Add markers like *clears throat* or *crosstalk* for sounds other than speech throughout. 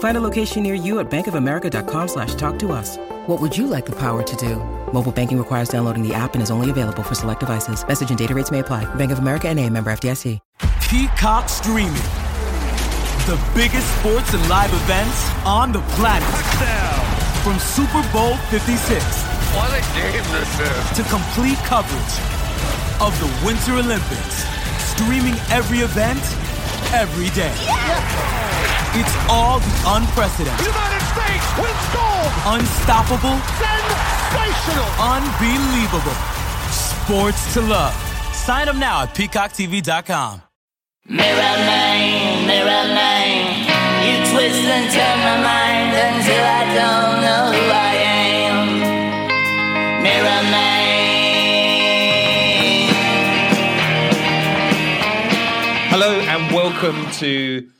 Find a location near you at bankofamerica.com slash talk to us. What would you like the power to do? Mobile banking requires downloading the app and is only available for select devices. Message and data rates may apply. Bank of America and a member FDIC. Peacock Streaming. The biggest sports and live events on the planet. From Super Bowl 56 What a game this is. to complete coverage of the Winter Olympics. Streaming every event, every day. It's all the unprecedented, United States wins gold. unstoppable, Sensational. unbelievable. Sports to love. Sign up now at peacocktv.com. Mirror man, mirror man, you twist and turn my mind until I don't know who I am. Mirror man. Welcome to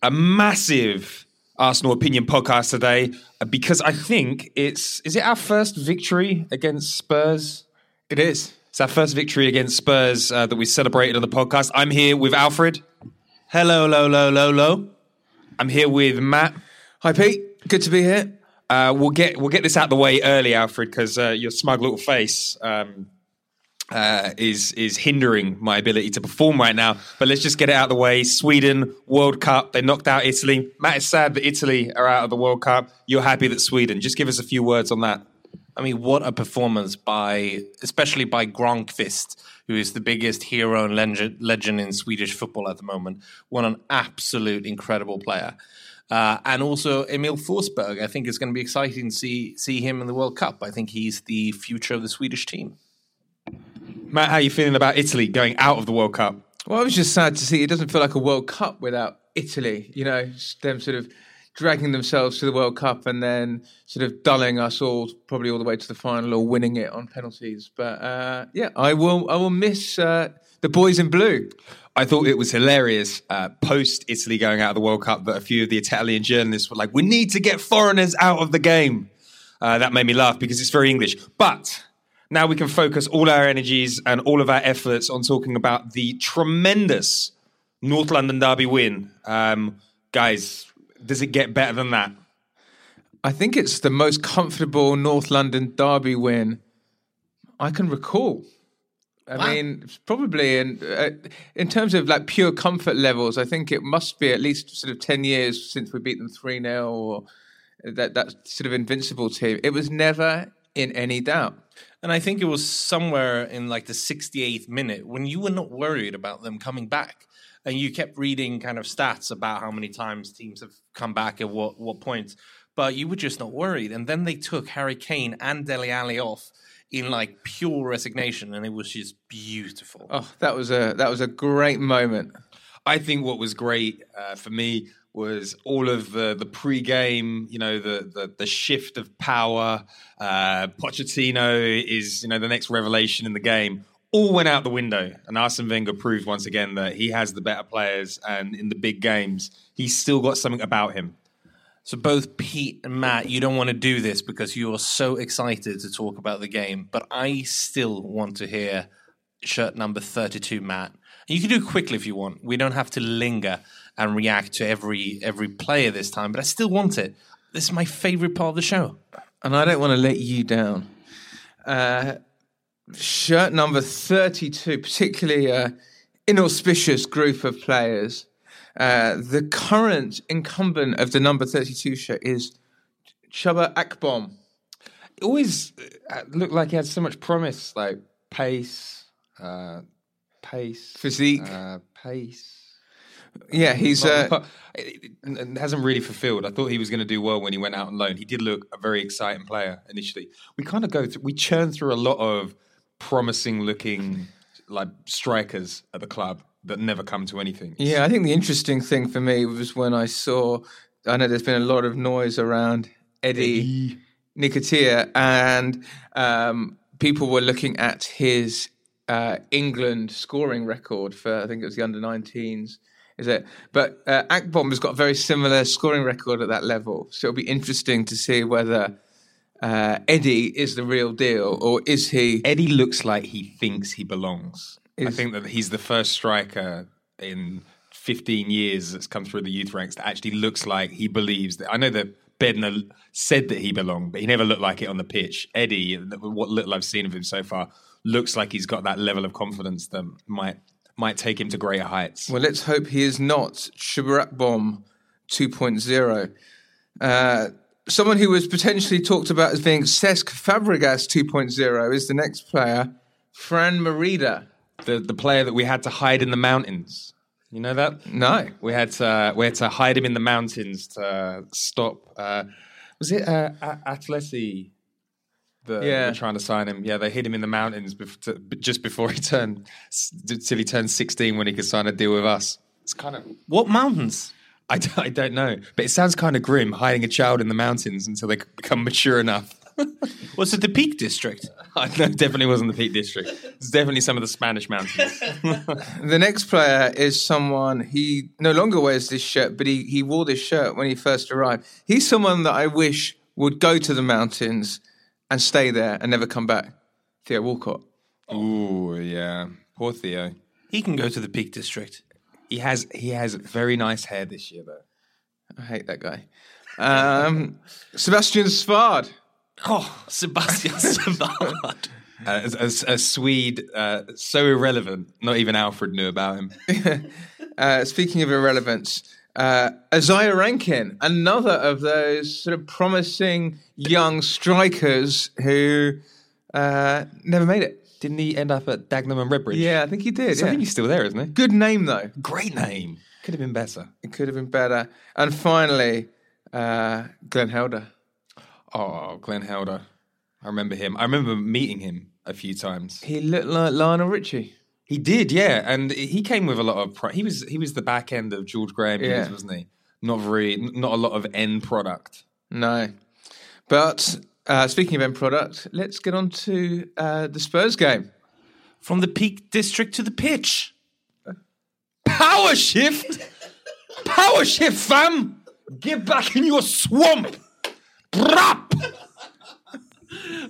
a massive Arsenal opinion podcast today uh, because I think it's is it our first victory against Spurs? It is. It's our first victory against Spurs uh, that we celebrated on the podcast. I'm here with Alfred. Hello, hello, hello, hello, hello. I'm here with Matt. Hi, Pete. Good to be here. Uh, we'll get we'll get this out the way early, Alfred, because uh, your smug little face um, uh, is is hindering my ability to perform right now. But let's just get it out of the way. Sweden World Cup. They knocked out Italy. Matt is sad that Italy are out of the World Cup. You're happy that Sweden. Just give us a few words on that. I mean, what a performance by, especially by Granqvist, who is the biggest hero and legend, legend in Swedish football at the moment. What an absolute incredible player. Uh, and also Emil Forsberg, I think it's going to be exciting to see see him in the World Cup. I think he's the future of the Swedish team. Matt, how are you feeling about Italy going out of the World Cup? Well, I was just sad to see it doesn't feel like a World Cup without Italy. You know, them sort of dragging themselves to the World Cup and then sort of dulling us all, probably all the way to the final or winning it on penalties. But uh, yeah, I will. I will miss uh, the boys in blue. I thought it was hilarious uh, post Italy going out of the World Cup that a few of the Italian journalists were like, "We need to get foreigners out of the game." Uh, that made me laugh because it's very English. But now we can focus all our energies and all of our efforts on talking about the tremendous North London Derby win. Um, guys, does it get better than that? I think it's the most comfortable North London derby win I can recall. I mean, probably in uh, in terms of like pure comfort levels, I think it must be at least sort of ten years since we beat them three 0 or that that sort of invincible team. It was never in any doubt. And I think it was somewhere in like the 68th minute when you were not worried about them coming back. And you kept reading kind of stats about how many times teams have come back at what, what points. But you were just not worried. And then they took Harry Kane and Dele Alli off in like pure resignation. And it was just beautiful. Oh, that was a that was a great moment. I think what was great uh, for me was all of the the pre-game, you know, the the, the shift of power. Uh, Pochettino is, you know, the next revelation in the game. All went out the window, and Arsene Wenger proved once again that he has the better players, and in the big games, he's still got something about him. So both Pete and Matt, you don't want to do this because you are so excited to talk about the game, but I still want to hear shirt number 32 Matt. You can do it quickly if you want. We don't have to linger and react to every every player this time, but I still want it. This is my favorite part of the show. and I don't want to let you down. Uh, shirt number 32, particularly an inauspicious group of players. Uh, the current incumbent of the number 32 shirt is Chuba Akpom. Always uh, looked like he had so much promise, like pace, uh, pace, Physique. uh, pace. Yeah, he's. Uh, *laughs* hasn't really fulfilled. I thought he was going to do well when he went out on loan. He did look a very exciting player initially. We kind of go through, we churn through a lot of promising looking like strikers at the club that never come to anything. yeah, I think the interesting thing for me was when I saw. I know there's been a lot of noise around Eddie, Nketiah, and um, people were looking at his uh, England scoring record for I think it was the under 19s. Is it? But uh, Akpom has got a very similar scoring record at that level, so it'll be interesting to see whether uh, Eddie is the real deal or is he? Eddie looks like he thinks he belongs. I think that he's the first striker in 15 years that's come through the youth ranks that actually looks like he believes that. I know that Bendtner said that he belonged, but he never looked like it on the pitch. Eddie, what little I've seen of him so far, looks like he's got that level of confidence that might might take him to greater heights. Well, let's hope he is not Chuba Akpom 2.0. Uh, someone who was potentially talked about as being Cesc Fabregas 2.0 is the next player, Fran Merida. The the player that we had to hide in the mountains. You know that? No. We had to we had to hide him in the mountains to stop. Uh, was it uh, A- Atleti? The, Yeah. were trying to sign him. Yeah, they hid him in the mountains bef- to, just before he *laughs* turned till he turned sixteen when he could sign a deal with us. It's kind of What mountains? I, d- I don't know, but it sounds kind of grim hiding a child in the mountains until they become mature enough. *laughs* Was it the Peak District? *laughs* I know definitely wasn't the Peak District. It's definitely some of the Spanish mountains. The next player is someone he no longer wears this shirt, but he, he wore this shirt when he first arrived. He's someone that I wish would go to the mountains and stay there and never come back. Theo Walcott. Ooh, yeah, poor Theo. He can go to the Peak District. He has he has very nice hair this year though. I hate that guy. Um, *laughs* Sebastian Svard. Oh, Sebastian *laughs* Savard. Uh, as, as a Swede, uh, so irrelevant. Not even Alfred knew about him. *laughs* Uh, speaking of irrelevance, uh, Isaiah Rankin, another of those sort of promising young strikers who uh, never made it. Didn't he end up at Dagenham and Redbridge? Yeah, I think he did. So I yeah. think he's still there, isn't he? Good name though. Great name. Could have been better. It could have been better. And finally, uh, Glenn Helder. Oh, Glenn Helder. I remember him. I remember meeting him a few times. He looked like Lionel Richie. He did, yeah, and he came with a lot of. Pro- he was he was the back end of George Graham, Yeah. years, wasn't he? Not very, not a lot of end product. No. But uh, speaking of end product, let's get on to uh, the Spurs game. From the Peak District to the pitch. Power shift, power shift, fam. Get back in your swamp. Brap.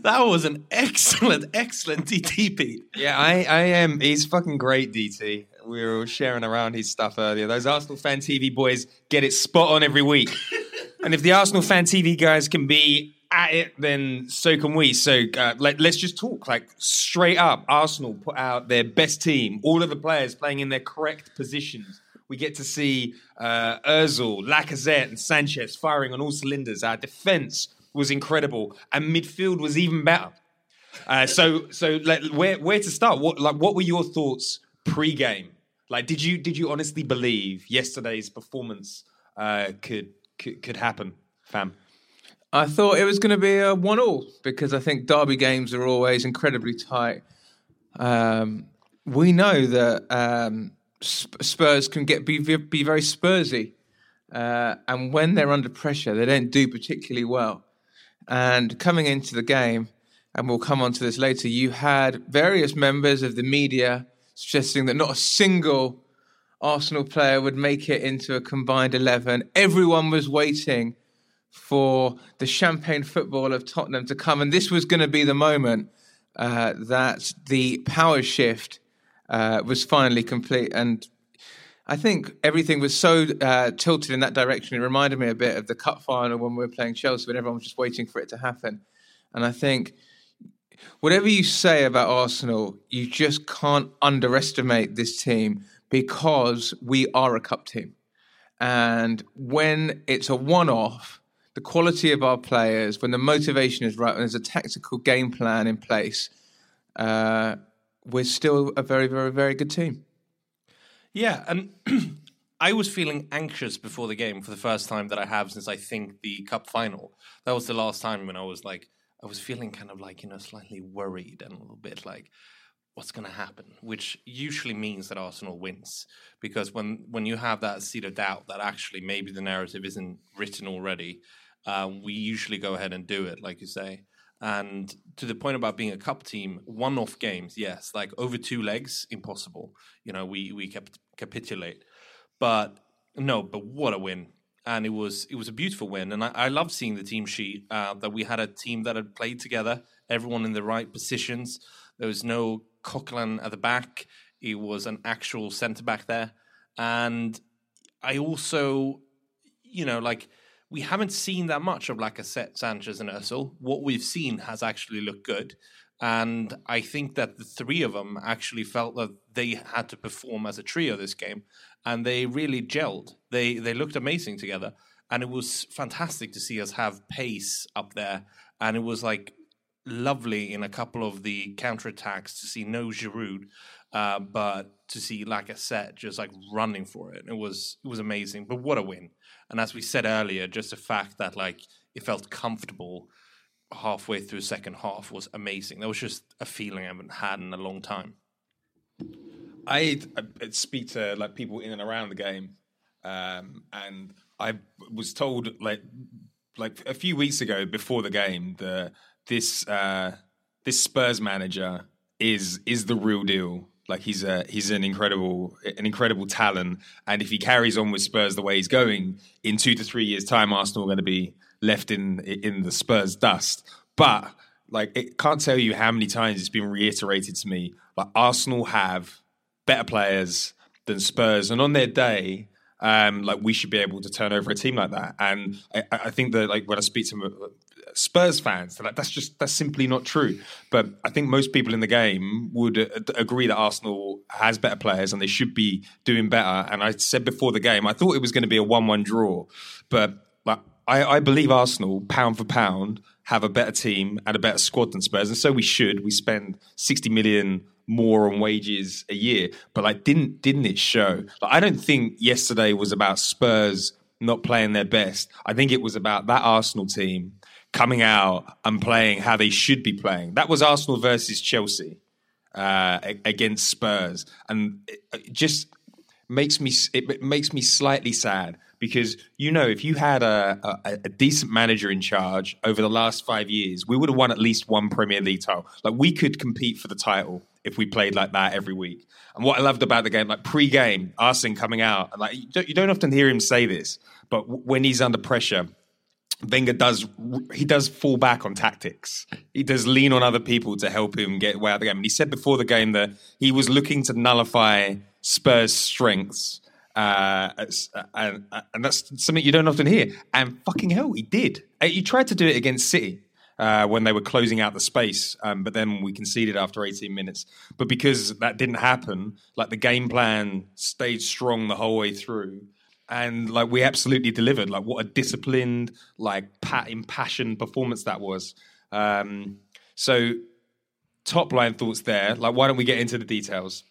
That was an excellent, excellent DT, Pete. Yeah, I, I am. He's fucking great, DT. We were sharing around his stuff earlier. Those Arsenal fan TV boys get it spot on every week. *laughs* and if the Arsenal fan TV guys can be at it, then so can we. So uh, let, let's just talk like straight up. Arsenal put out their best team, all of the players playing in their correct positions. We get to see uh, Ozil, Lacazette, and Sanchez firing on all cylinders. Our defense was incredible, and midfield was even better. Uh, so, so like, where where to start? What like what were your thoughts pre-game? Like, did you did you honestly believe yesterday's performance uh, could, could could happen, fam? I thought it was going to be a one-all because I think derby games are always incredibly tight. Um, we know that um, Spurs can get be be very Spursy, uh, and when they're under pressure, they don't do particularly well. And coming into the game, and we'll come on to this later, you had various members of the media suggesting that not a single Arsenal player would make it into a combined 11. Everyone was waiting for the champagne football of Tottenham to come. And this was going to be the moment uh, that the power shift uh, was finally complete. And I think everything was so uh, tilted in that direction. It reminded me a bit of the cup final when we were playing Chelsea, when everyone was just waiting for it to happen. And I think whatever you say about Arsenal, you just can't underestimate this team because we are a cup team. And when it's a one off, the quality of our players, when the motivation is right, when there's a tactical game plan in place, uh, we're still a very, very, very good team. Yeah, and *clears throat* I was feeling anxious before the game for the first time that I have since I think the cup final. That was the last time when I was like, I was feeling kind of like you know slightly worried and a little bit like, what's going to happen? Which usually means that Arsenal wins because when when you have that seed of doubt that actually maybe the narrative isn't written already, uh, we usually go ahead and do it, like you say. And to the point about being a cup team, one-off games, yes, like over two legs, impossible. You know, we we kept capitulate, but no, but what a win! And it was it was a beautiful win, and I, I love seeing the team sheet uh, that we had a team that had played together, everyone in the right positions. There was no Coquelin at the back; it was an actual centre back there, and I also, you know, like we haven't seen that much of Lacazette, Sanchez, and Özil. What we've seen has actually looked good. And I think that the three of them actually felt that they had to perform as a trio this game, and they really gelled. They they looked amazing together, and it was fantastic to see us have pace up there. And it was like lovely in a couple of the counterattacks to see no Giroud, uh, but to see Lacazette just like running for it. It was it was amazing. But what a win! And as we said earlier, just the fact that like it felt comfortable halfway through second half was amazing. That was just a feeling I haven't had in a long time. I, I speak to like people in and around the game, um, and I was told like like a few weeks ago before the game that this uh, this Spurs manager is is the real deal. Like he's a he's an incredible an incredible talent, and if he carries on with Spurs the way he's going, in two to three years' time, Arsenal are going to be left in in the Spurs dust. But like, it can't tell you how many times it's been reiterated to me. Like Arsenal have better players than Spurs, and on their day, um, like we should be able to turn over a team like that. And I, I think that like when I speak to Spurs fans, like that's just that's simply not true. But I think most people in the game would uh, agree that Arsenal has better players and they should be doing better. And I said before the game, I thought it was going to be a one-one draw, but like I, I believe Arsenal, pound for pound, have a better team and a better squad than Spurs, and so we should. We spend sixty million more on wages a year, but like, didn't didn't it show? Like, I don't think yesterday was about Spurs not playing their best. I think it was about that Arsenal team coming out and playing how they should be playing. That was Arsenal versus Chelsea uh, against Spurs, and it just makes me it makes me slightly sad because you know if you had a, a, a, decent manager in charge over the last five years, we would have won at least one Premier League title. Like we could compete for the title if we played like that every week. And what I loved about the game, like pre-game, Arsene coming out, and like you don't, you don't often hear him say this, but when he's under pressure, Wenger does he does fall back on tactics. He does lean on other people to help him get way out of the game. And he said before the game that he was looking to nullify Spurs' strengths uh, and, and that's something you don't often hear. And fucking hell, he did. Uh, he tried to do it against City. Uh, when they were closing out the space, um, but then we conceded after 18 minutes. But because that didn't happen, like the game plan stayed strong the whole way through, and like we absolutely delivered. Like what a disciplined, like pat impassioned performance that was. Um, so top line thoughts there. Like why don't we get into the details?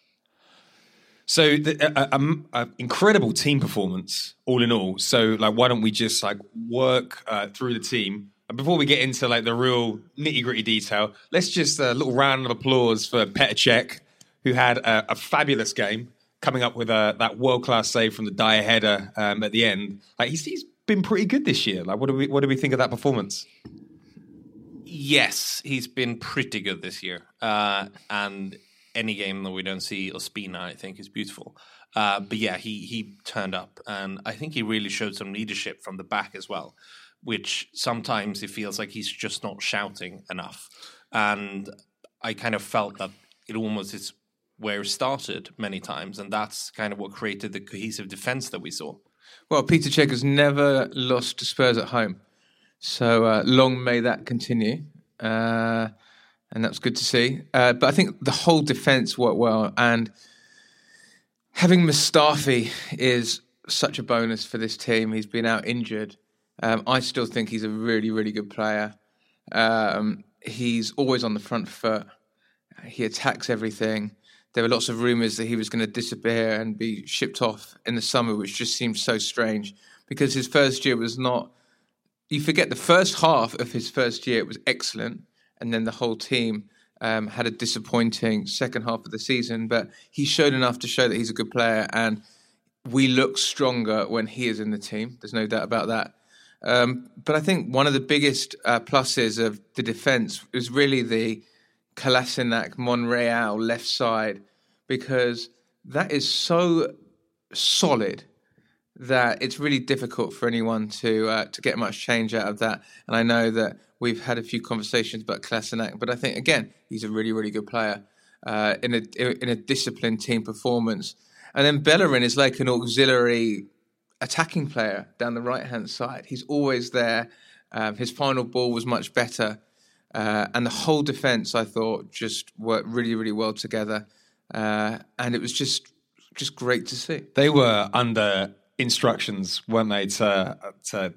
So, the, incredible team performance, all in all. So, like, why don't we just like work uh, through the team? And before we get into like the real nitty gritty detail, let's just a uh, little round of applause for Petr Cech, who had a, a fabulous game, coming up with a, that world class save from the Dier header um, at the end. Like, he's, he's been pretty good this year. Like, what do we what do we think of that performance? Yes, he's been pretty good this year, uh, and any game that we don't see Ospina, I think, is beautiful. Uh, but yeah, he he turned up, and I think he really showed some leadership from the back as well, which sometimes it feels like he's just not shouting enough. And I kind of felt that it almost is where it started many times, and that's kind of what created the cohesive defense that we saw. Well, Peter Cech has never lost to Spurs at home, so uh, long may that continue. Uh, and that's good to see. Uh, but I think the whole defense worked well, and having Mustafi is such a bonus for this team. He's been out injured. Um, I still think he's a really, really good player. Um, he's always on the front foot. He attacks everything. There were lots of rumours that he was going to disappear and be shipped off in the summer, which just seemed so strange because his first year was not. You forget the first half of his first year was excellent, and then the whole team um, had a disappointing second half of the season. But he showed enough to show that he's a good player, and we look stronger when he is in the team. There's no doubt about that. Um, but I think one of the biggest uh, pluses of the defence is really the Kolasinac Monreal left side because that is so solid that it's really difficult for anyone to uh, to get much change out of that. And I know that we've had a few conversations about Kolasinac, but I think again he's a really really good player uh, in a in a disciplined team performance. And then Bellerin is like an auxiliary attacking player down the right hand side. He's always there. Um, his final ball was much better. Uh, and the whole defence, I thought, just worked really, really well together. Uh, and it was just just great to see. They were under instructions, weren't they, to, to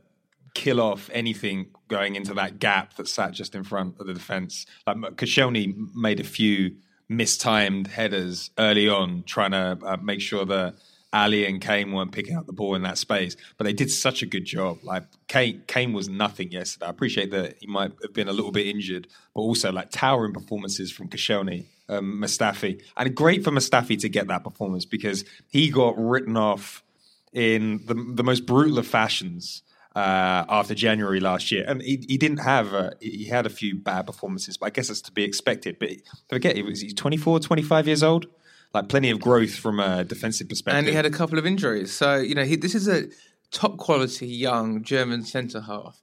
kill off anything going into that gap that sat just in front of the defence. Like Koscielny made a few mistimed headers early on, trying to uh, make sure that Alli and Kane weren't picking up the ball in that space, but they did such a good job. Like Kane, Kane was nothing yesterday. I appreciate that he might have been a little bit injured, but also like towering performances from Koscielny, um, Mustafi, and great for Mustafi to get that performance because he got written off in the the most brutal of fashions. Uh, after January last year, and he, he didn't have a, he had a few bad performances, but I guess that's to be expected. But forget he was he's 24, 25 years old like plenty of growth from a defensive perspective. And he had a couple of injuries. So, you know, he, this is a top quality young German centre half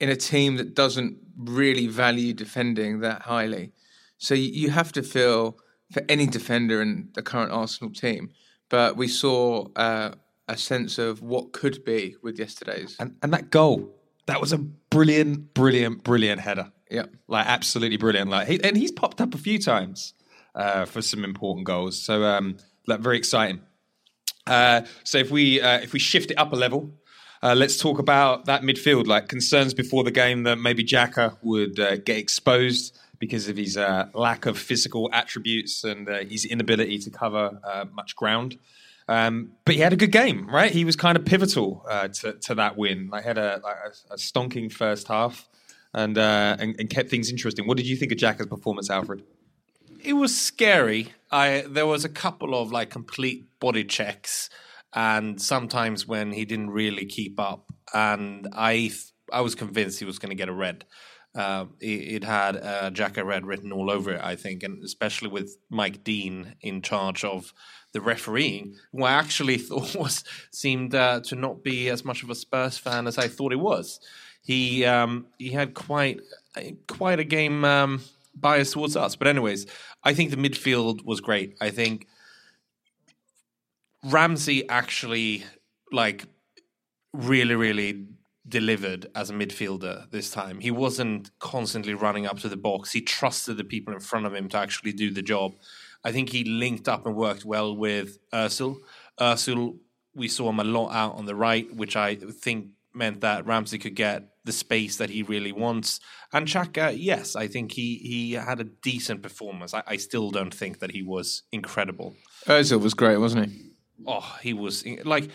in a team that doesn't really value defending that highly. So you have to feel for any defender in the current Arsenal team. But we saw uh, a sense of what could be with yesterday's. And, and that goal, that was a brilliant, brilliant, brilliant header. Yeah. Like absolutely brilliant. Like he, and he's popped up a few times uh, for some important goals. So um, very exciting. Uh, so if we uh, if we shift it up a level, uh, let's talk about that midfield. Like concerns before the game that maybe Xhaka would uh, get exposed because of his uh, lack of physical attributes and his inability to cover much ground. Um, but he had a good game, right? He was kind of pivotal to, to that win. Like had a, a, a stonking first half and, and, and kept things interesting. What did you think of Xhaka's performance, Alfred? It was scary. I there was a couple of like complete body checks, and sometimes when he didn't really keep up, and I I was convinced he was going to get a red. Uh, it, it, had uh, Xhaka Red written all over it, I think, and especially with Mike Dean in charge of the refereeing, who I actually *laughs* thought was seemed uh, to not be as much of a Spurs fan as I thought he was. He um, he had quite quite a game um, bias towards us, but anyways, I think the midfield was great. I think Ramsey actually like really, really delivered as a midfielder this time. He wasn't constantly running up to the box. He trusted the people in front of him to actually do the job. I think he linked up and worked well with Özil. Özil, we saw him a lot out on the right, which I think meant that Ramsey could get the space that he really wants. And Xhaka, yes, I think he he had a decent performance. I, I still don't think that he was incredible. Özil was great, wasn't he? Oh, he was like,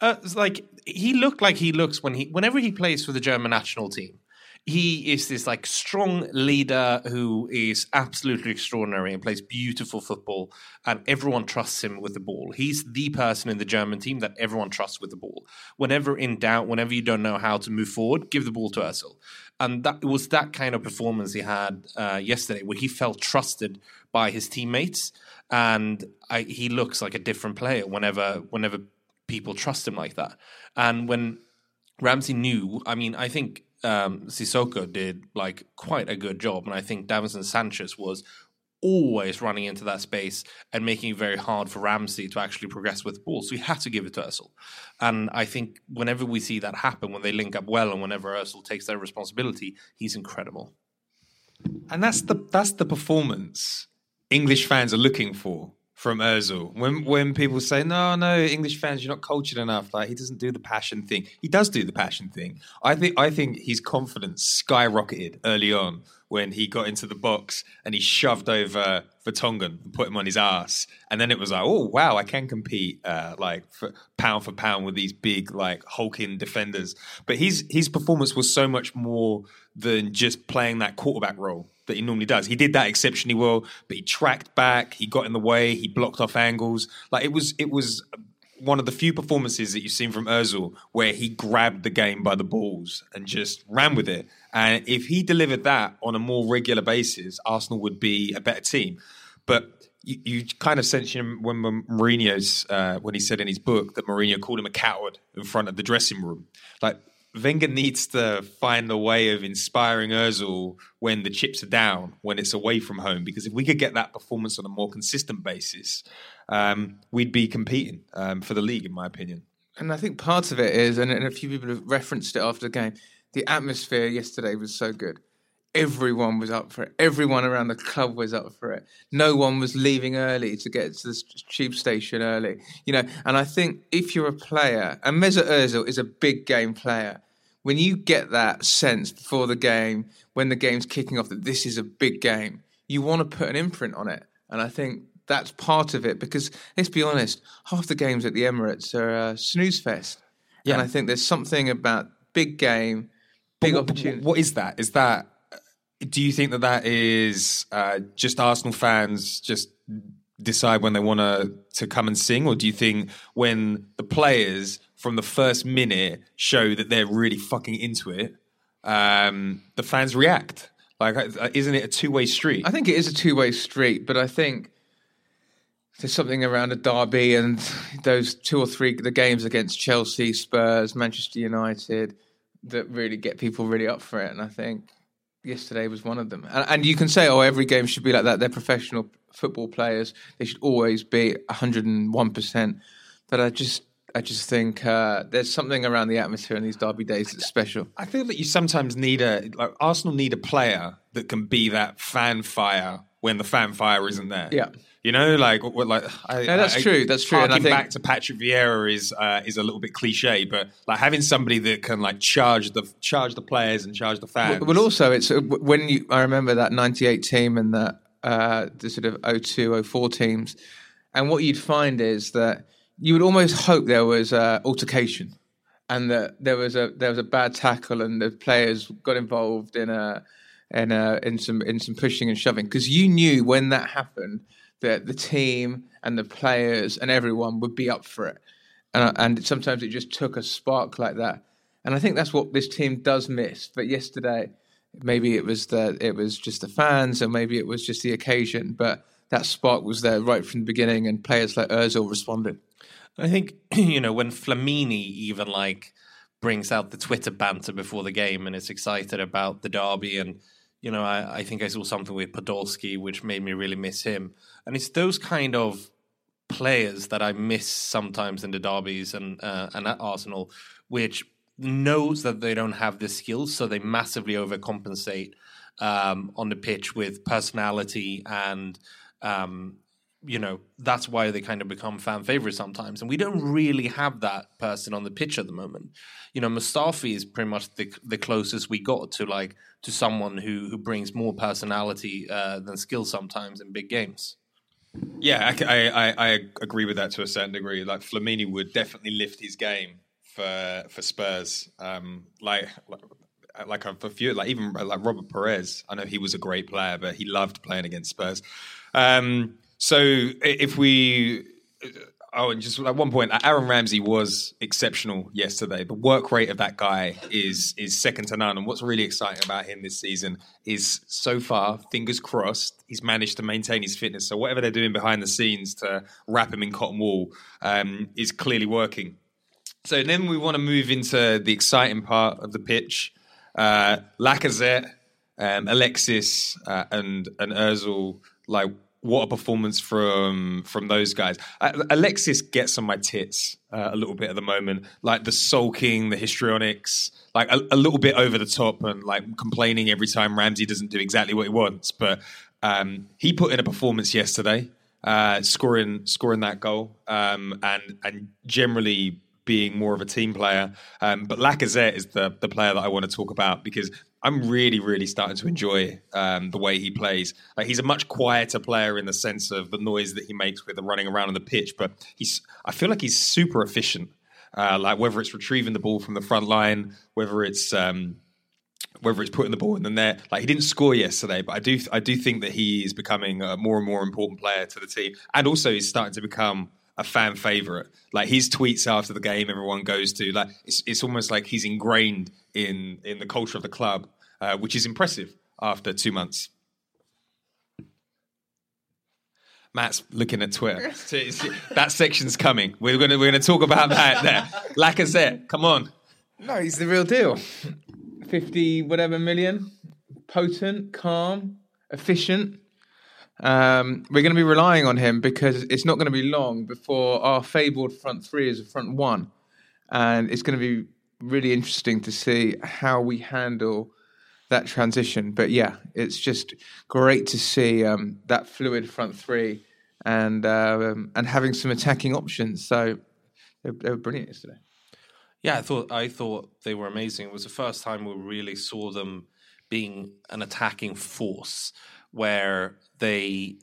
uh, like he looked like he looks when he whenever he plays for the German national team he is this like strong leader who is absolutely extraordinary and plays beautiful football and everyone trusts him with the ball. He's the person in the german team that everyone trusts with the ball. Whenever in doubt whenever you don't know how to move forward give the ball to Özil. And that was that kind of performance he had uh, yesterday where he felt trusted by his teammates and I, he looks like a different player whenever whenever people trust him like that. And when Ramsey knew I mean I think um, Sissoko did like quite a good job, and I think Davinson Sanchez was always running into that space and making it very hard for Ramsey to actually progress with the ball. So he had to give it to Özil. And I think whenever we see that happen, when they link up well and whenever Özil takes their responsibility, he's incredible. And that's the that's the performance English fans are looking for from Özil. When when people say no, no, English fans, you're not cultured enough. Like he doesn't do the passion thing. He does do the passion thing. I think I think his confidence skyrocketed early on when he got into the box and he shoved over Vertonghen and put him on his ass. And then it was like, oh wow, I can compete uh, like for, pound for pound with these big like hulking defenders. But his his performance was so much more than just playing that quarterback role that he normally does. He did that exceptionally well, but he tracked back, he got in the way, he blocked off angles. Like it was it was one of the few performances that you've seen from Özil where he grabbed the game by the balls and just ran with it. And if he delivered that on a more regular basis, Arsenal would be a better team. But you, you kind of sense him when Mourinho's uh, when he said in his book that Mourinho called him a coward in front of the dressing room. Like Wenger needs to find a way of inspiring Özil when the chips are down, when it's away from home. Because if we could get that performance on a more consistent basis, um, we'd be competing um, for the league, in my opinion. And I think part of it is, and, and a few people have referenced it after the game, the atmosphere yesterday was so good. Everyone was up for it. Everyone around the club was up for it. No one was leaving early to get to the tube station early. You know, and I think if you're a player, and Mesut Ozil is a big game player, when you get that sense before the game, when the game's kicking off, that this is a big game, you want to put an imprint on it. And I think that's part of it because let's be honest, half the games at the Emirates are a snooze fest. Yeah. And I think there's something about big game, big what, opportunity. What is that? Is that do you think that that is uh, just Arsenal fans just decide when they want to to come and sing, or do you think when the players from the first minute show that they're really fucking into it, um, the fans react? Like, uh, isn't it a two way street? I think it is a two way street, but I think there's something around a derby and those two or three the games against Chelsea, Spurs, Manchester United that really get people really up for it. And I think yesterday was one of them. And, and, you can say, oh, every game should be like that. They're professional football players. They should always be 101%. But I just. I just think uh, there's something around the atmosphere in these derby days that's special. I feel that you sometimes need a like Arsenal need a player that can be that fan fire when the fan fire isn't there. Yeah. You know, like what, like I, that's I, true. That's true. And I think back to Patrick Vieira is uh, is a little bit cliche, but like having somebody that can like charge the charge the players and charge the fans. Well, also it's uh, when you I remember that '98 team and that uh, the sort of 02, 04 teams, and what you'd find is that you would almost hope there was uh, altercation and that there was a there was a bad tackle and the players got involved in a in a in some in some pushing and shoving because you knew when that happened that the team and the players and everyone would be up for it. And, and sometimes it just took a spark like that. And I think that's what this team does miss. But yesterday, maybe it was the it was just the fans, or maybe it was just the occasion. But that spark was there right from the beginning, and players like Özil responded. I think *clears throat* you know when Flamini even like brings out the Twitter banter before the game and is excited about the derby and you know, I, I think I saw something with Podolski which made me really miss him. And it's those kind of players that I miss sometimes in the derbies and uh, and at Arsenal, which knows that they don't have the skills, so they massively overcompensate um, on the pitch with personality and um, you know that's why they kind of become fan favorites sometimes. And we don't really have that person on the pitch at the moment. You know mustafi is pretty much the, the closest we got to like to someone who who brings more personality uh, than skill sometimes in big games. Yeah I, I, I agree with that to a certain degree. Like flamini would definitely lift his game for for spurs. Um, like, like a few, like even like Robert Pires. I know he was a great player, but he loved playing against Spurs. Um, so if we Oh, and just at one point, Aaron Ramsey was exceptional yesterday. The work rate of that guy is is second to none. And what's really exciting about him this season is so far, fingers crossed, he's managed to maintain his fitness. So whatever they're doing behind the scenes to wrap him in cotton wool um, is clearly working. So then we want to move into the exciting part of the pitch. Uh, Lacazette, um, Alexis, uh, and and Özil like what a performance from from those guys. Alexis gets on my tits uh, a little bit at the moment, like the sulking, the histrionics, like a, a, little bit over the top, and like complaining every time Ramsey doesn't do exactly what he wants. But um, he put in a performance yesterday. uh, scoring scoring that goal, um, and and generally being more of a team player. Um, but Lacazette is the the player that I want to talk about because I'm really really starting to enjoy um, the way he plays. Like he's a much quieter player in the sense of the noise that he makes with the running around on the pitch, but he's I feel like he's super efficient. Uh, like whether it's retrieving the ball from the front line, whether it's um, whether it's putting the ball in the net. Like he didn't score yesterday, but I do I do think that he is becoming a more and more important player to the team, and also he's starting to become a fan favorite. Like his tweets after the game, everyone goes to. Like it's it's almost like he's ingrained in in the culture of the club, uh, which is impressive after two months. Matt's looking at Twitter. *laughs* So it's- that section's coming. We're gonna we're gonna talk about that there. Lacazette, come on. No, he's the real deal. 50 whatever million. Potent, calm, efficient. Um, we're going to be relying on him because it's not going to be long before our fabled front three is a front one. And it's going to be really interesting to see how we handle that transition. But yeah, it's just great to see um, that fluid front three and um, and having some attacking options. So they, they were brilliant yesterday. Yeah, I thought I thought they were amazing. It was the first time we really saw them being an attacking force where they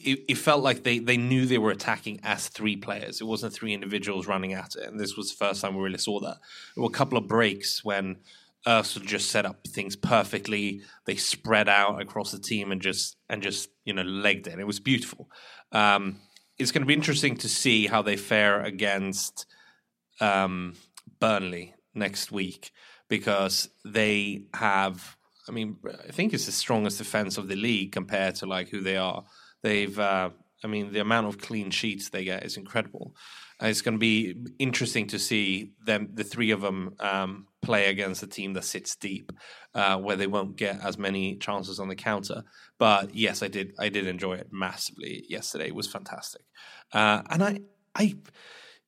it, it felt like they, they knew they were attacking as three players. It wasn't three individuals running at it. And this was the first time we really saw that. There were a couple of breaks when Ursula just set up things perfectly. They spread out across the team and just and just, you know, legged it. It was beautiful. Um, it's going to be interesting to see how they fare against um, Burnley next week because they have. I mean, I think it's the strongest defense of the league compared to like who they are. They've. Uh, I mean, the amount of clean sheets they get is incredible. And it's going to be interesting to see them, the three of them, um, play against a team that sits deep, uh, where they won't get as many chances on the counter. But yes, I did. I did enjoy it massively yesterday. It was fantastic. Uh, and I, I,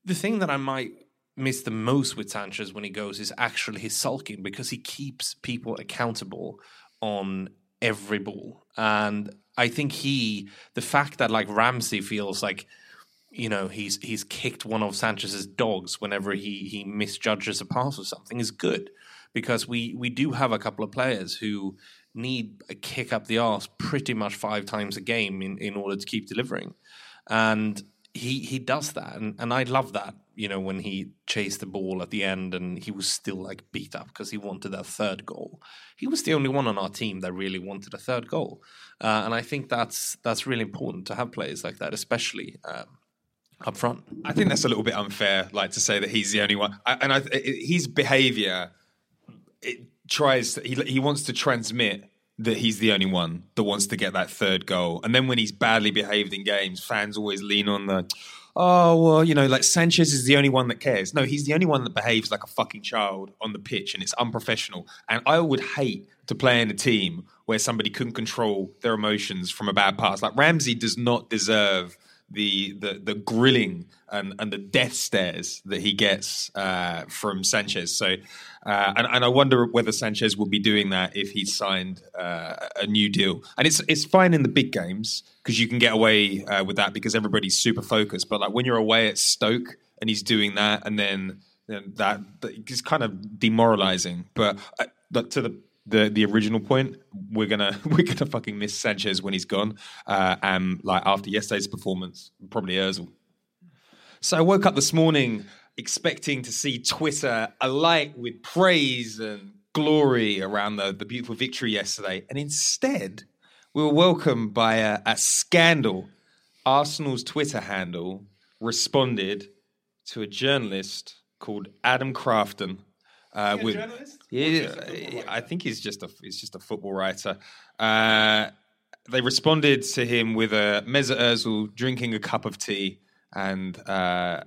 the thing that I might miss the most with Sanchez when he goes is actually his sulking because he keeps people accountable on every ball. And I think he, the fact that like Ramsey feels like, you know, he's he's kicked one of Sanchez's dogs whenever he he misjudges a pass or something is good because we we do have a couple of players who need a kick up the arse pretty much five times a game in, in order to keep delivering. And he he does that and, and I love that you know when he chased the ball at the end and he was still like beat up because he wanted that third goal he was the only one on our team that really wanted a third goal uh, and I think that's that's really important to have players like that especially um, up front I think that's a little bit unfair, like to say that he's the only one. I, and I, it, his behaviour, it tries. He he wants to transmit that he's the only one that wants to get that third goal. And then when he's badly behaved in games, fans always lean on the. Oh well, you know, like Sanchez is the only one that cares. No, he's the only one that behaves like a fucking child on the pitch, and it's unprofessional. And I would hate to play in a team where somebody couldn't control their emotions from a bad pass. Like Ramsey does not deserve the the the grilling and, and the death stares that he gets uh, from Sanchez. So, uh, and, and I wonder whether Sanchez will be doing that if he signed uh, a new deal. And it's it's fine in the big games because you can get away uh, with that because everybody's super focused. But like when you're away at Stoke and he's doing that, and then, then that, that it's kind of demoralizing. But, uh, but to the the the original point, we're gonna *laughs* we're gonna fucking miss Sanchez when he's gone. Uh, and like after yesterday's performance, probably Özil. So I woke up this morning expecting to see Twitter alight with praise and glory around the, the beautiful victory yesterday, and instead we were welcomed by a, a scandal. Arsenal's Twitter handle responded to a journalist called Adam Crafton. Uh, with, Yeah, I think he's just a he's just a football writer. Uh, they responded to him with a Mesut Ozil drinking a cup of tea, and uh,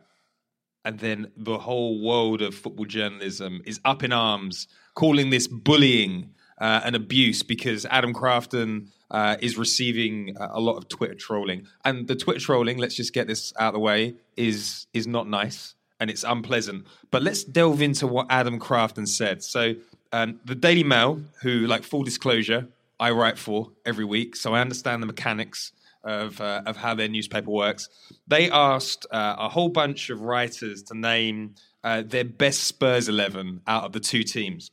and then the whole world of football journalism is up in arms, calling this bullying uh, and abuse because Adam Crafton uh, is receiving a a lot of Twitter trolling, and the Twitter trolling. Let's just get this out of the way. Is is not nice and it's unpleasant. But let's delve into what Adam Crafton said. So, um, the Daily Mail, who, like full disclosure, I write for every week, so I understand the mechanics of uh, of how their newspaper works. They asked uh, a whole bunch of writers to name uh, their best Spurs eleven out of the two teams.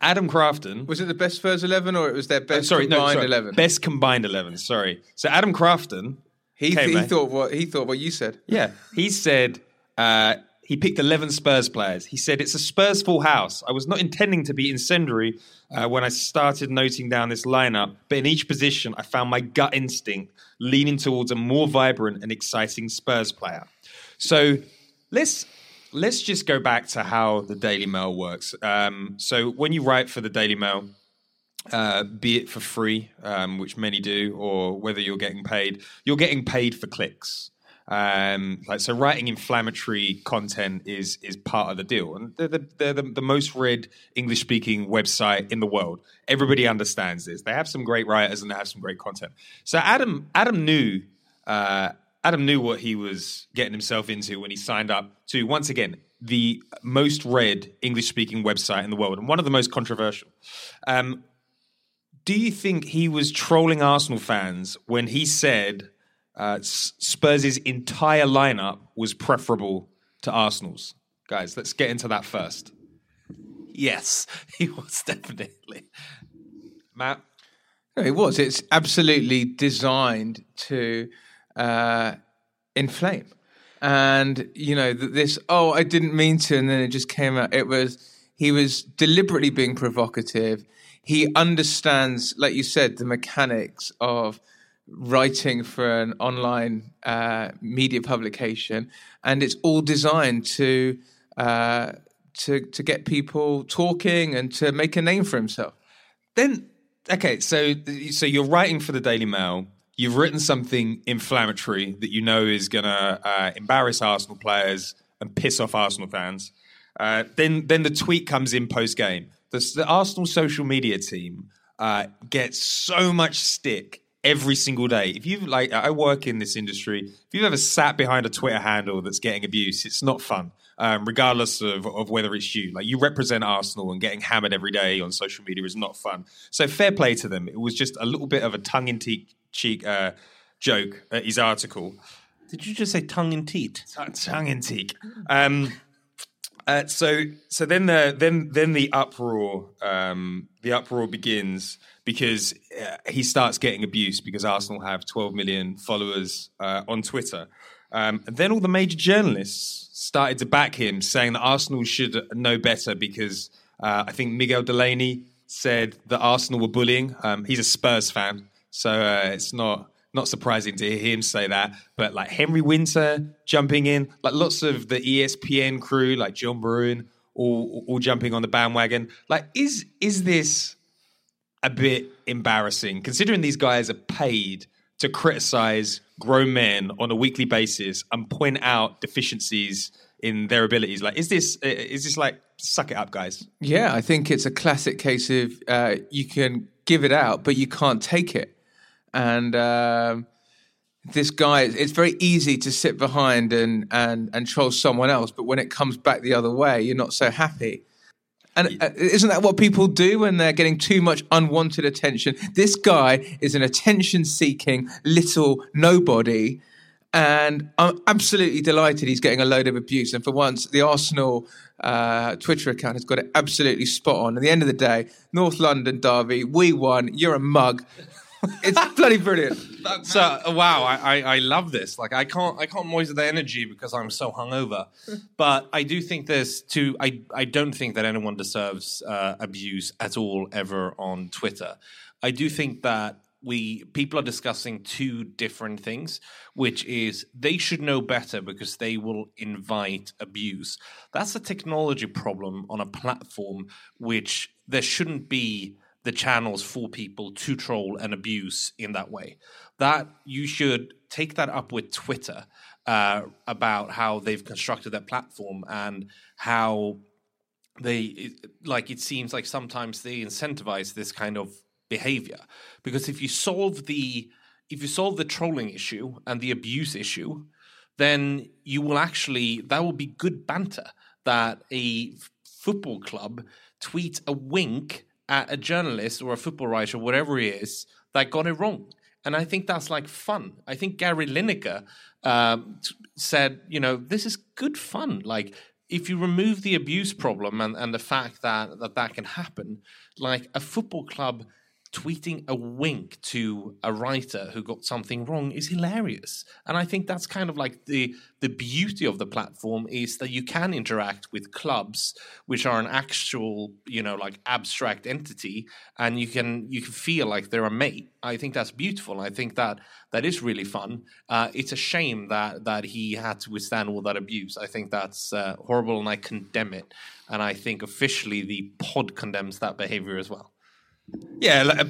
Adam Crafton Was it the best Spurs eleven or it was their best sorry, no, combined sorry, eleven? best combined eleven. Sorry, so Adam Crafton he he thought what he thought what you said. Yeah, he said uh, he picked 11 Spurs players. He said it's a Spurs full house. I was not intending to be incendiary uh, when I started noting down this lineup, but in each position, I found my gut instinct leaning towards a more vibrant and exciting Spurs player. So let's let's just go back to how the Daily Mail works. Um, so when you write for the Daily Mail, uh, be it for free, um, which many do, or whether you're getting paid, you're getting paid for clicks. Um, like so, writing inflammatory content is is part of the deal, and they're the, they're the, the most read English speaking website in the world. Everybody understands this. They have some great writers and they have some great content. So Adam Adam knew uh, Adam knew what he was getting himself into when he signed up to once again the most read English speaking website in the world and one of the most controversial. Um, do you think he was trolling Arsenal fans when he said uh, Spurs' entire lineup was preferable to Arsenal's? Guys, let's get into that first. Yes, *laughs* he was definitely. Matt? No, it was. It's absolutely designed to uh, inflame. And, you know, this, oh, I didn't mean to, and then it just came out. It was, he was deliberately being provocative. He understands, like you said, the mechanics of writing for an online uh, media publication. And it's all designed to, uh, to, to get people talking and to make a name for himself. Then, okay, so so you're writing for the Daily Mail. You've written something inflammatory that you know is going to uh, embarrass Arsenal players and piss off Arsenal fans. Uh, then, then the tweet comes in post game. The, the Arsenal social media team uh, gets so much stick every single day. If you've like, I work in this industry. If you've ever sat behind a Twitter handle that's getting abuse, it's not fun. Um, regardless of, of whether it's you, like you represent Arsenal and getting hammered every day on social media is not fun. So fair play to them. It was just a little bit of a tongue in cheek uh, joke at his article. Did you just say tongue in teat? Tongue in cheek. Um, uh, so so then the then then the uproar um, the uproar begins because uh, he starts getting abused because Arsenal have 12 million followers uh, on Twitter. Um, and then all the major journalists started to back him, saying that Arsenal should know better because uh, I think Miguel Delaney said that Arsenal were bullying. Um, he's a Spurs fan, so uh, it's not not surprising to hear him say that. But like Henry Winter jumping in, like lots of the ESPN crew, like John Brewin, all all jumping on the bandwagon. Like, is is this a bit embarrassing considering these guys are paid to criticize grown men on a weekly basis and point out deficiencies in their abilities? Like, is this is this like suck it up, guys? Yeah, I think it's a classic case of uh, you can give it out, but you can't take it. And um, this guy, it's very easy to sit behind and, and, and troll someone else, but when it comes back the other way, you're not so happy. And uh, isn't that what people do when they're getting too much unwanted attention? This guy is an attention seeking little nobody. And I'm absolutely delighted he's getting a load of abuse. And for once, the Arsenal uh, Twitter account has got it absolutely spot on. At the end of the day, North London Derby, we won. You're a mug. It's bloody brilliant. So uh, wow, I, I, I love this. Like I can't I can't moisten the energy because I'm so hungover. *laughs* but I do think there's two. I I don't think that anyone deserves uh, abuse at all ever on Twitter. I do think that we people are discussing two different things, which is they should know better because they will invite abuse. That's a technology problem on a platform which there shouldn't be the channels for people to troll and abuse in that way. That you should take that up with Twitter uh, about how they've constructed their platform and how they like. It seems like sometimes they incentivize this kind of behavior because if you solve the if you solve the trolling issue and the abuse issue, then you will actually that will be good banter that a football club tweets a wink at a journalist or a football writer, whatever he is, that got it wrong. and I think that's like fun. I think Gary Lineker um, said, you know, this is good fun. Like if you remove the abuse problem and, and the fact that, that that can happen, like a football club tweeting a wink to a writer who got something wrong is hilarious. And i think that's kind of like the the beauty of the platform is that you can interact with clubs which are an actual you know like abstract entity and you can you can feel like they're a mate. I think that's beautiful. I think that that is really fun. Uh, it's a shame that that he had to withstand all that abuse. I think that's uh, horrible and i condemn it. And i think officially the pod condemns that behavior as well Yeah,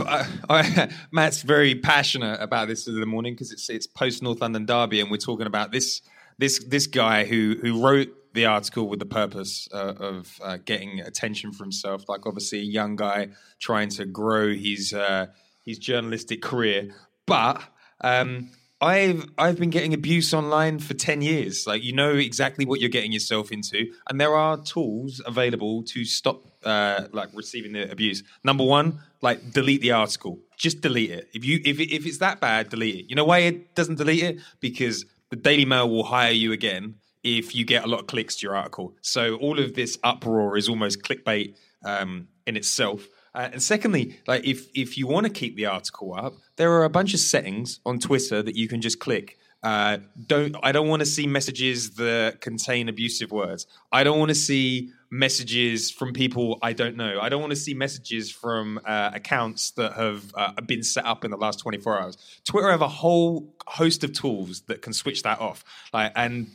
I, *laughs* Matt's very passionate about this in the morning because it's it's post North London Derby, and we're talking about this this this guy who who wrote the article with the purpose uh, of uh, getting attention for himself. Like obviously a young guy trying to grow his uh, his journalistic career, but. Um, I've I've been getting abuse online for ten years. Like you know exactly what you're getting yourself into, and there are tools available to stop uh, like receiving the abuse. Number one, like delete the article. Just delete it. If you if if it's that bad, delete it. You know why it doesn't delete it? Because the Daily Mail will hire you again if you get a lot of clicks to your article. So all of this uproar is almost clickbait um, in itself. Uh, and secondly, like if if you want to keep the article up, there are a bunch of settings on Twitter that you can just click. Uh, don't I don't want to see messages that contain abusive words. I don't want to see messages from people I don't know. I don't want to see messages from uh, accounts that have uh, been set up in the last 24 hours. Twitter have a whole host of tools that can switch that off. Like, and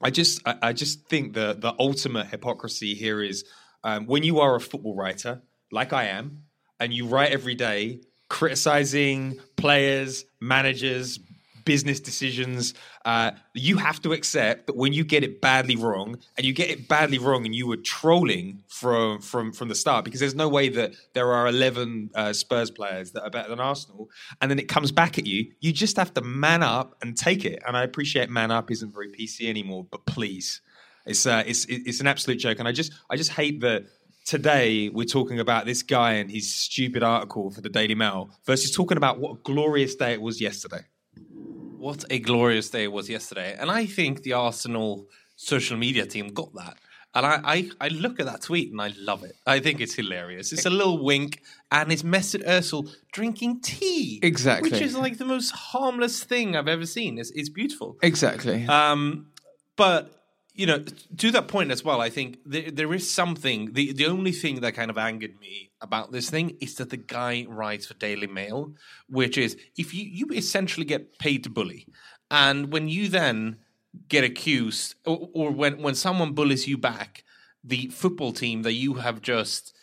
I just I, I just think the the ultimate hypocrisy here is um, when you are a football writer like I am, and you write every day criticizing players, managers, business decisions, uh, you have to accept that when you get it badly wrong, and you get it badly wrong, and you were trolling from from from the start, because there's no way that there are 11 uh, Spurs players that are better than Arsenal, and then it comes back at you. You just have to man up and take it. And I appreciate man up isn't very PC anymore, but please, it's uh, it's it's an absolute joke. And I just I just hate that today we're talking about this guy and his stupid article for the Daily Mail versus talking about what a glorious day it was yesterday. What a glorious day it was yesterday. And I think the Arsenal social media team got that. And I, I, I look at that tweet and I love it. I think it's hilarious. It's a little wink, and it's Mesut Ozil drinking tea. Exactly. Which is like the most harmless thing I've ever seen. It's, it's beautiful. Exactly. Um, but you know, to that point as well, I think there, there is something. The the only thing that kind of angered me about this thing is that the guy writes for Daily Mail, which is if you you essentially get paid to bully, and when you then get accused, or, or when when someone bullies you back, the football team that you have just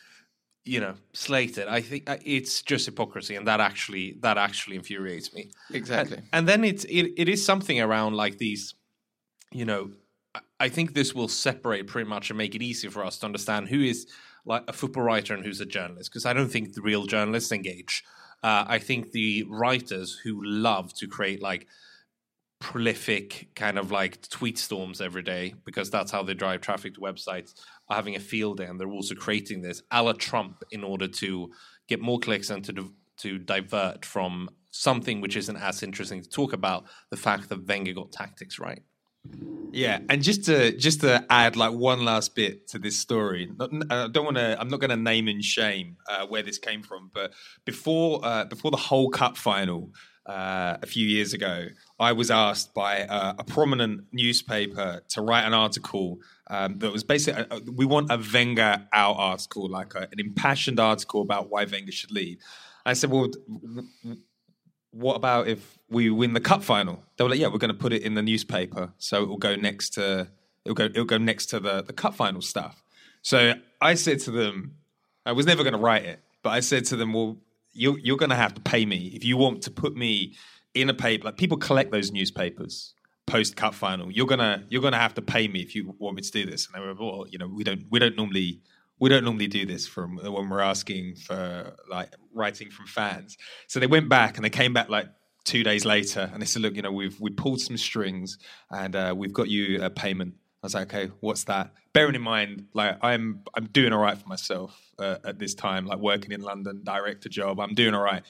you know slated i think uh, it's just hypocrisy and that actually that actually infuriates me Exactly. and, and then it's it, it is something around like these you know I- think this will separate pretty much and make it easier for us to understand who is like a football writer and who's a journalist because i don't think the real journalists engage uh, i think the writers who love to create like prolific kind of like tweet storms every day because that's how they drive traffic to websites are having a field day and they're also creating this a la Trump in order to get more clicks and to div- to divert from something which isn't as interesting to talk about the fact that Wenger got tactics right. Yeah, and just to just to add like one last bit to this story, I don't want to. I'm not going to name and shame uh, where this came from, but before uh, before the whole cup final uh, a few years ago, I was asked by uh, a prominent newspaper to write an article um, that was basically uh, we want a Wenger out article, like a, an impassioned article about why Wenger should leave. I said, well. What about if we win the cup final? They were like, yeah, we're going to put it in the newspaper, so it will go next to it'll go it'll go next to the the cup final stuff. So I said to them, I was never going to write it, but I said to them, well, you're you're going to have to pay me if you want to put me in a paper. Like people collect those newspapers post cup final. You're gonna you're gonna have to pay me if you want me to do this. And they were, well, you know, we don't we don't normally we don't normally do this from when we're asking for like writing from fans. So they went back and they came back like two days later and they said, look, you know, we've we pulled some strings and uh, we've got you a payment. I was like, okay, what's that? Bearing in mind, like I'm I'm doing all right for myself uh, at this time, like working in London, director job. I'm doing all right.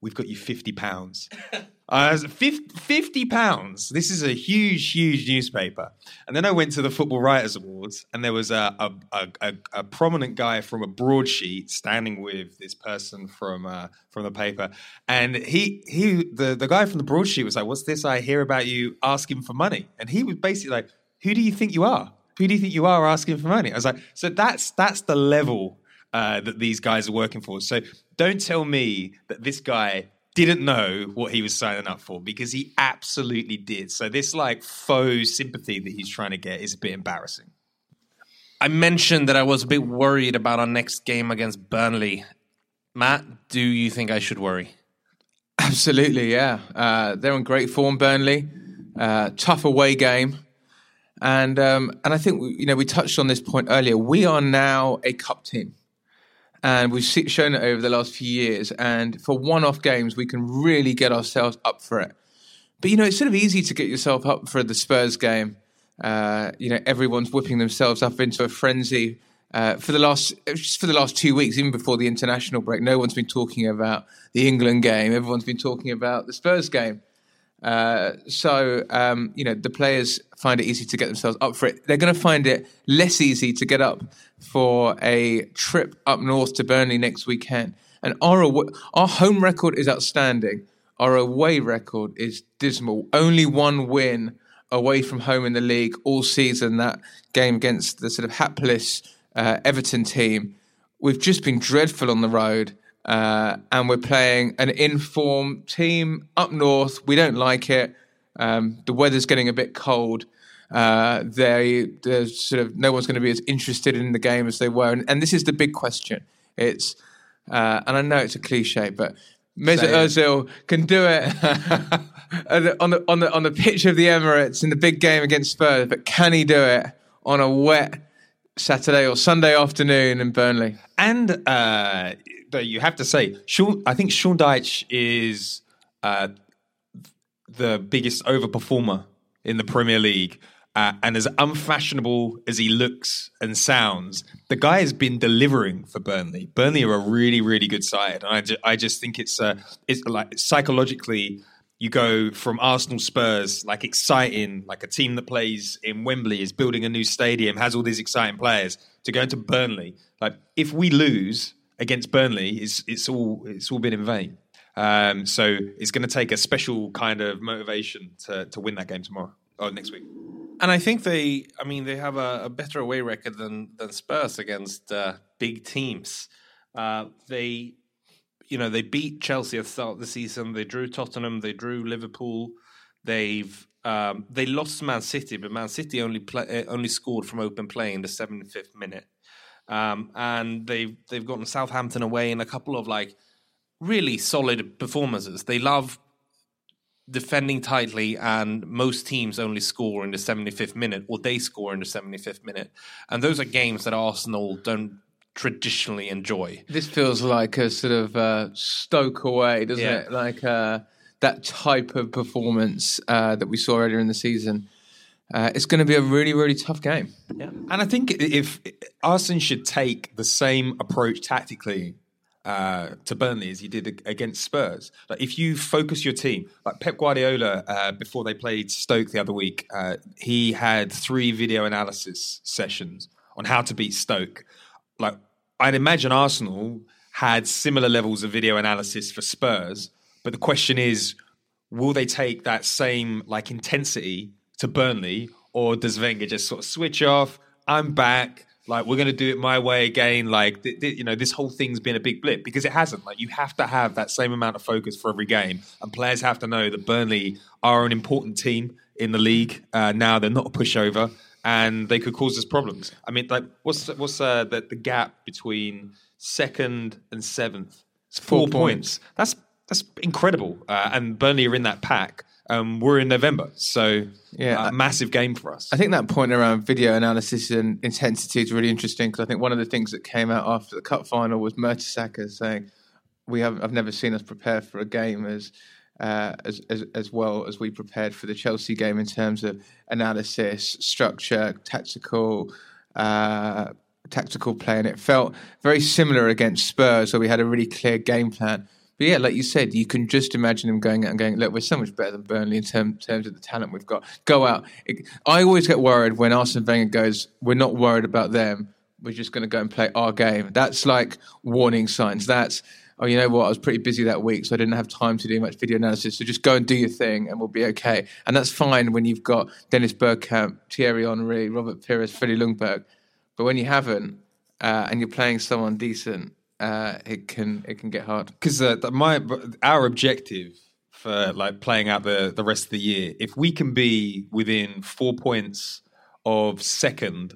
We've got you 50 pounds. *laughs* Was 50 pounds. This is a huge, huge newspaper. And then I went to the Football Writers Awards, and there was a, a, a, a, a prominent guy from a broadsheet standing with this person from uh, from the paper. And he, he the, the guy from the broadsheet was like, What's this I hear about you asking for money? And he was basically like, Who do you think you are? Who do you think you are asking for money? I was like, So that's that's the level uh, that these guys are working for. So don't tell me that this guy didn't know what he was signing up for because he absolutely did. So this like faux sympathy that he's trying to get is a bit embarrassing. I mentioned that I was a bit worried about our next game against Burnley. Matt, do you think I should worry? Absolutely, yeah. Uh, they're in great form, Burnley. Uh, tough away game, and um, and I think you know we touched on this point earlier. We are now a cup team and we've shown it over the last few years. And for one-off games, we can really get ourselves up for it. But you know, it's sort of easy to get yourself up for the Spurs game. Uh, you know, everyone's whipping themselves up into a frenzy. Uh, for the last for the last two weeks, even before the international break, no one's been talking about the England game. Everyone's been talking about the Spurs game. Uh, so um, you know the players find it easy to get themselves up for it. They're going to find it less easy to get up for a trip up north to Burnley next weekend. And our our home record is outstanding. Our away record is dismal. Only one win away from home in the league all season. That game against the sort of hapless uh, Everton team. We've just been dreadful on the road. Uh, and we're playing an informed team up north. We don't like it. Um, the weather's getting a bit cold. Uh, they, there's sort of no one's going to be as interested in the game as they were, and, and this is the big question. It's uh, and I know it's a cliche, but Mesut Ozil can do it *laughs* on the on the on the pitch of the Emirates in the big game against Spurs, but can he do it on a wet Saturday or Sunday afternoon in Burnley? And uh, you have to say, I think Sean Dyche is uh, the biggest overperformer in the Premier League. Uh, and as unfashionable as he looks and sounds, the guy has been delivering for Burnley. Burnley are a really, really good side, and I, ju- I just think it's uh, it's like psychologically, you go from Arsenal Spurs, like exciting, like a team that plays in Wembley is building a new stadium, has all these exciting players, to go into Burnley. Like if we lose, against Burnley, it's it's all it's all been in vain. Um, so it's going to take a special kind of motivation to to win that game tomorrow or next week. And I think they, I mean, they have a, a better away record than than Spurs against uh, big teams. Uh, they, you know, they beat Chelsea at the start of the season. They drew Tottenham. They drew Liverpool. They've um, they lost Man City, but Man City only play, uh, only scored from open play in the 75th minute. Um, and they've they've gotten Southampton away in a couple of like really solid performances. They love defending tightly, and most teams only score in the 75th minute, or they score in the 75th minute. And those are games that Arsenal don't traditionally enjoy. This feels like a sort of uh, Stoke away, doesn't yeah. it? Like uh, that type of performance uh, that we saw earlier in the season uh, it's going to be a really, really tough game. Yeah. And I think if Arsene should take the same approach tactically uh, to Burnley as he did against Spurs. Like if you focus your team, like Pep Guardiola, uh, before they played Stoke the other week, uh, he had three video analysis sessions on how to beat Stoke. Like I'd imagine Arsenal had similar levels of video analysis for Spurs, but the question is, will they take that same like intensity to Burnley, or does Wenger just sort of switch off? I'm back. Like we're going to do it my way again. Like th- th- you know, this whole thing's been a big blip because it hasn't. Like you have to have that same amount of focus for every game, and players have to know that Burnley are an important team in the league. Uh, now they're not a pushover, and they could cause us problems. I mean, like what's what's uh, the, the gap between second and seventh? It's four, four points. points. That's that's incredible. Uh, and Burnley are in that pack. Um, we're in November, so yeah, a massive game for us. I think that point around video analysis and intensity is really interesting because I think one of the things that came out after the cup final was Mertesacker saying, "We have I've never seen us prepare for a game as." Uh, as, as, as well as we prepared for the Chelsea game in terms of analysis, structure, tactical, uh, tactical play, and it felt very similar against Spurs, where we had a really clear game plan But yeah, like you said, you can just imagine them going out and going, look, we're so much better than Burnley in term, terms of the talent we've got. Go out. I always get worried when Arsene Wenger goes, we're not worried about them. We're just going to go and play our game. That's like warning signs. That's, oh, you know what? I was pretty busy that week, so I didn't have time to do much video analysis. So just go and do your thing and we'll be okay. And that's fine when you've got Dennis Bergkamp, Thierry Henry, Robert Pires, Freddie Ljungberg. But when you haven't, uh, and you're playing someone decent, uh, it can it can get hard. because uh, my our objective for like playing out the the rest of the year, if we can be within four points of second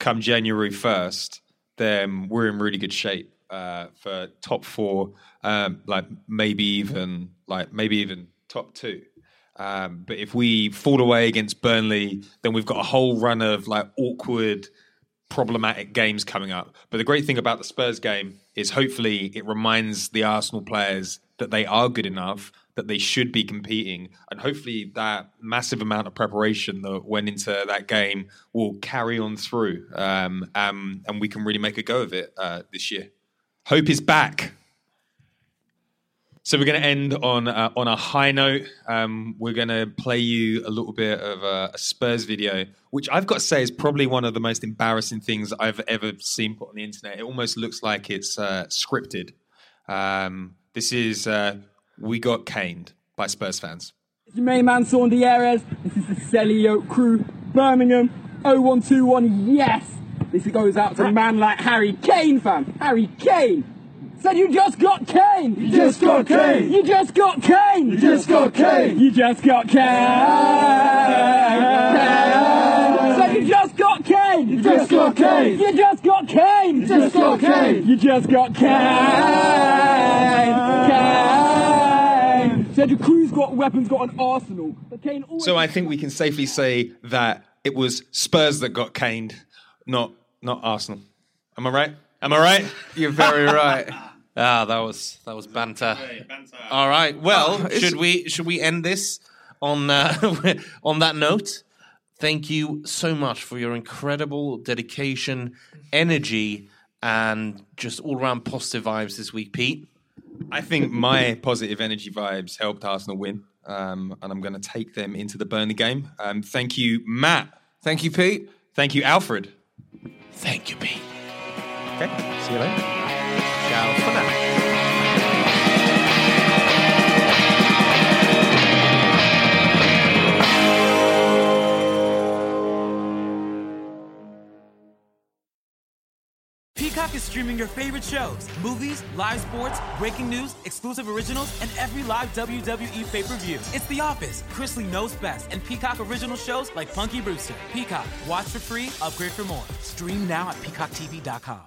come January first, then we're in really good shape uh, for top four, um, like maybe even like maybe even top two. Um, but if we fall away against Burnley, then we've got a whole run of like awkward problematic games coming up. But the great thing about the Spurs game is hopefully it reminds the Arsenal players that they are good enough, that they should be competing, and hopefully that massive amount of preparation that went into that game will carry on through, um, um, and we can really make a go of it uh, this year. Hope is back. So we're going to end on uh, on a high note. Um, we're going to play you a little bit of a, a Spurs video, which I've got to say is probably one of the most embarrassing things I've ever seen put on the internet. It almost looks like it's uh, scripted. Um, this is uh, "We Got Caned" by Spurs fans. It's your main man, Saundy Ares. This is the Selly Oak crew, Birmingham, 0121, yes! This goes out to a man like Harry Kane, fam. Harry Kane! Said you just got Kane! You just got Kane! You just got Kane! You just got Kane! You just got Kane! Said you just got Kane! You just got Kane! You just got Kane! You just got Kane! You just got Kane! Kane! Said your crew's got weapons, got an arsenal. But Kane always So I think we can safely say that it was Spurs that got caned, not not Arsenal. Am I right? Am I right? You're very right. *laughs* Ah, that was that was banter. All right. Well, *laughs* it's- should we should we end this on uh, *laughs* on that note? Thank you so much for your incredible dedication, energy, and just all around positive vibes this week, Pete. I think my positive energy vibes helped Arsenal win, um, and I'm going to take them into the Burnley game. Um, thank you, Matt. Thank you, Pete. Thank you, Alfred. Thank you, Pete. Okay, see you later. Ciao for now. Peacock is streaming your favorite shows, movies, live sports, breaking news, exclusive originals, and every live WWE pay-per-view. It's The Office, Chrisley knows best, and Peacock original shows like Punky Brewster. Peacock, watch for free, upgrade for more. Stream now at peacocktv.com.